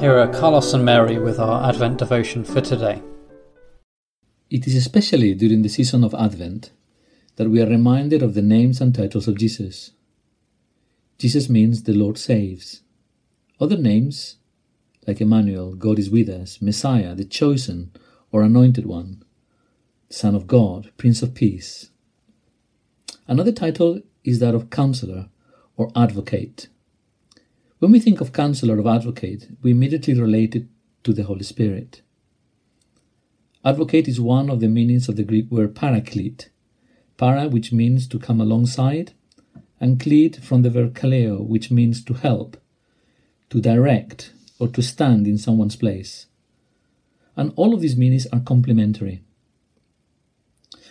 Here are Carlos and Mery with our Advent devotion for today. It is especially during the season of Advent that we are reminded of the names and titles of Jesus. Jesus means the Lord saves. Other names, like Emmanuel, God is with us, Messiah, the chosen or anointed one, Son of God, Prince of Peace. Another title is that of Counselor or Advocate. When we think of Counselor or Advocate, we immediately relate it to the Holy Spirit. Advocate is one of the meanings of the Greek word paraclete. Para, which means to come alongside, and clete from the verb kaleo, which means to help, to direct, or to stand in someone's place. And all of these meanings are complementary.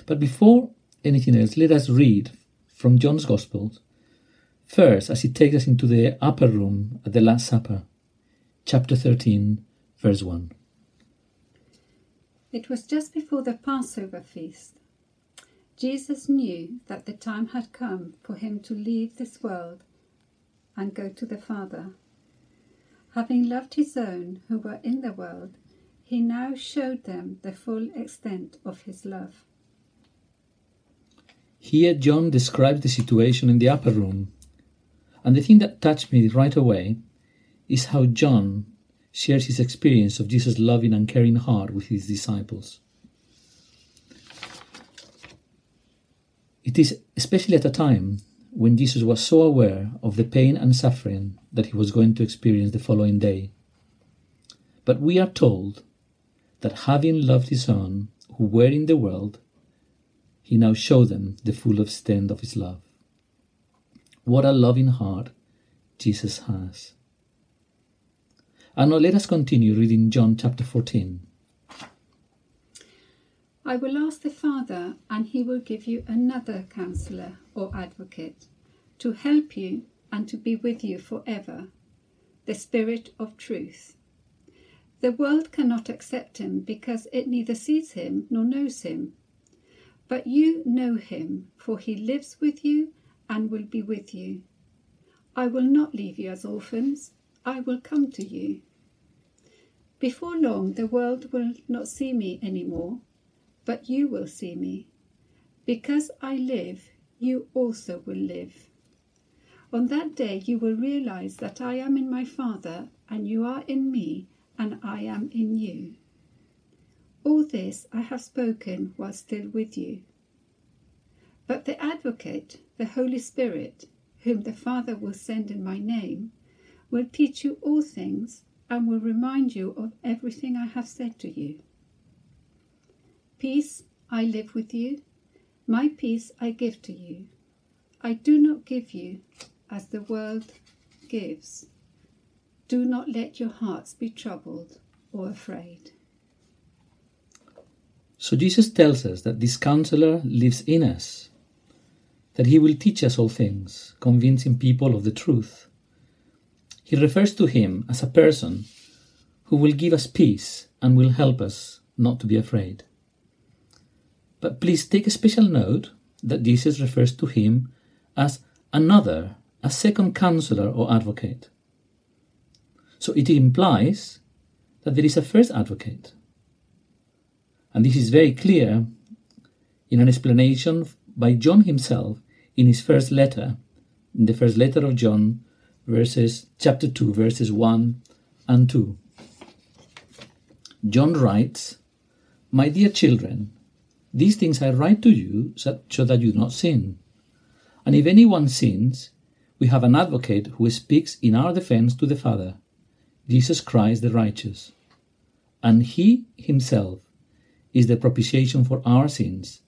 But before anything else, let us read from John's Gospel, first as he takes us into the upper room at the Last Supper, chapter 13, verse 1. It was just before the Passover feast. Jesus knew that the time had come for him to leave this world and go to the Father. Having loved his own who were in the world, he now showed them the full extent of his love. Here, John describes the situation in the upper room. And the thing that touched me right away is how John shares his experience of Jesus' loving and caring heart with his disciples. It is especially at a time when Jesus was so aware of the pain and suffering that he was going to experience the following day. But we are told that having loved his own who were in the world, he now showed them the full extent of his love. What a loving heart Jesus has. And now let us continue reading John chapter 14. I will ask the Father, and he will give you another counselor or advocate to help you and to be with you forever the Spirit of truth. The world cannot accept him because it neither sees him nor knows him. But you know him, for he lives with you and will be with you. I will not leave you as orphans, I will come to you. Before long, the world will not see me any more, but you will see me. Because I live, you also will live. On that day, you will realize that I am in my Father, and you are in me, and I am in you. All this I have spoken while still with you. But the Advocate, the Holy Spirit, whom the Father will send in my name, will teach you all things and will remind you of everything I have said to you. Peace I live with you, my peace I give to you. I do not give you as the world gives. Do not let your hearts be troubled or afraid. So Jesus tells us that this counselor lives in us, that he will teach us all things, convincing people of the truth. He refers to him as a person who will give us peace and will help us not to be afraid. But please take a special note that Jesus refers to him as another, a second counselor or advocate. So it implies that there is a first advocate, and this is very clear in an explanation by John himself in his first letter, in the first letter of John, verses chapter 2, verses 1 and 2. John writes, My dear children, these things I write to you so that you do not sin. And if anyone sins, we have an advocate who speaks in our defense to the Father, Jesus Christ the righteous. And he himself is the propitiation for our sins,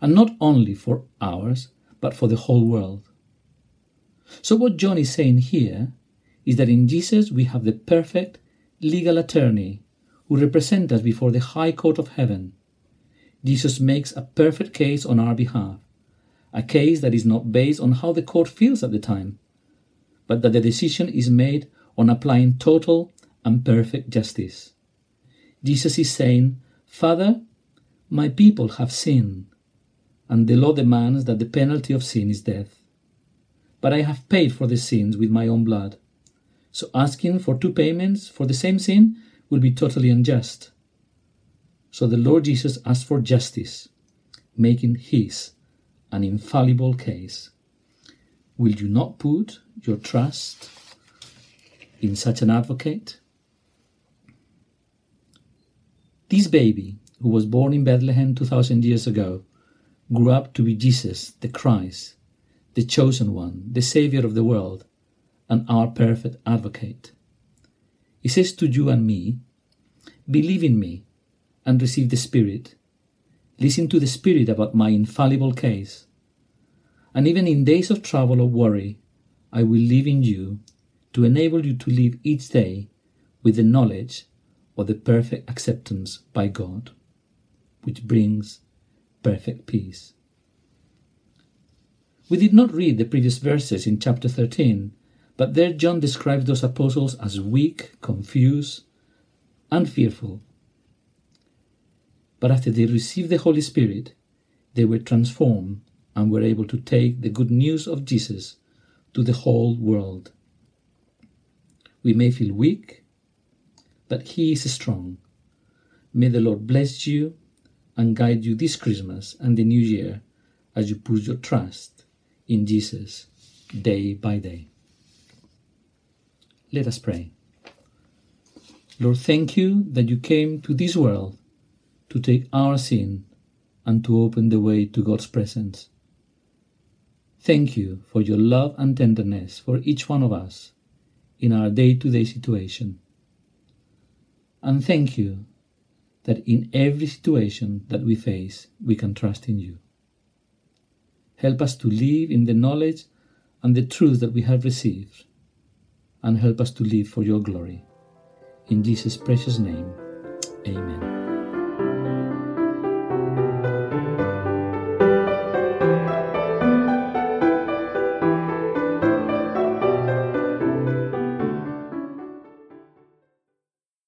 and not only for ours, but for the whole world. So, what John is saying here is that in Jesus we have the perfect legal attorney who represents us before the high court of heaven. Jesus makes a perfect case on our behalf, a case that is not based on how the court feels at the time, but that the decision is made on applying total and perfect justice. Jesus is saying, Father, my people have sinned, and the law demands that the penalty of sin is death. But I have paid for the sins with my own blood. So asking for two payments for the same sin will be totally unjust. So the Lord Jesus asked for justice, making his an infallible case. Will you not put your trust in such an advocate? This baby, who was born in Bethlehem 2000 years ago, grew up to be Jesus, the Christ, the chosen one, the Savior of the world, and our perfect advocate. He says to you and me, Believe in me and receive the Spirit. Listen to the Spirit about my infallible case. And even in days of trouble or worry, I will live in you to enable you to live each day with the knowledge of the perfect acceptance by God, which brings perfect peace. We did not read the previous verses in chapter 13, but there John describes those apostles as weak, confused, and fearful. But after they received the Holy Spirit, they were transformed and were able to take the good news of Jesus to the whole world. We may feel weak, but He is strong. May the Lord bless you and guide you this Christmas and the new year as you put your trust in Jesus day by day. Let us pray. Lord, thank you that you came to this world to take our sin and to open the way to God's presence. Thank you for your love and tenderness for each one of us in our day to day situation. And thank you that in every situation that we face, we can trust in you. Help us to live in the knowledge and the truth that we have received, and help us to live for your glory. In Jesus' precious name, amen.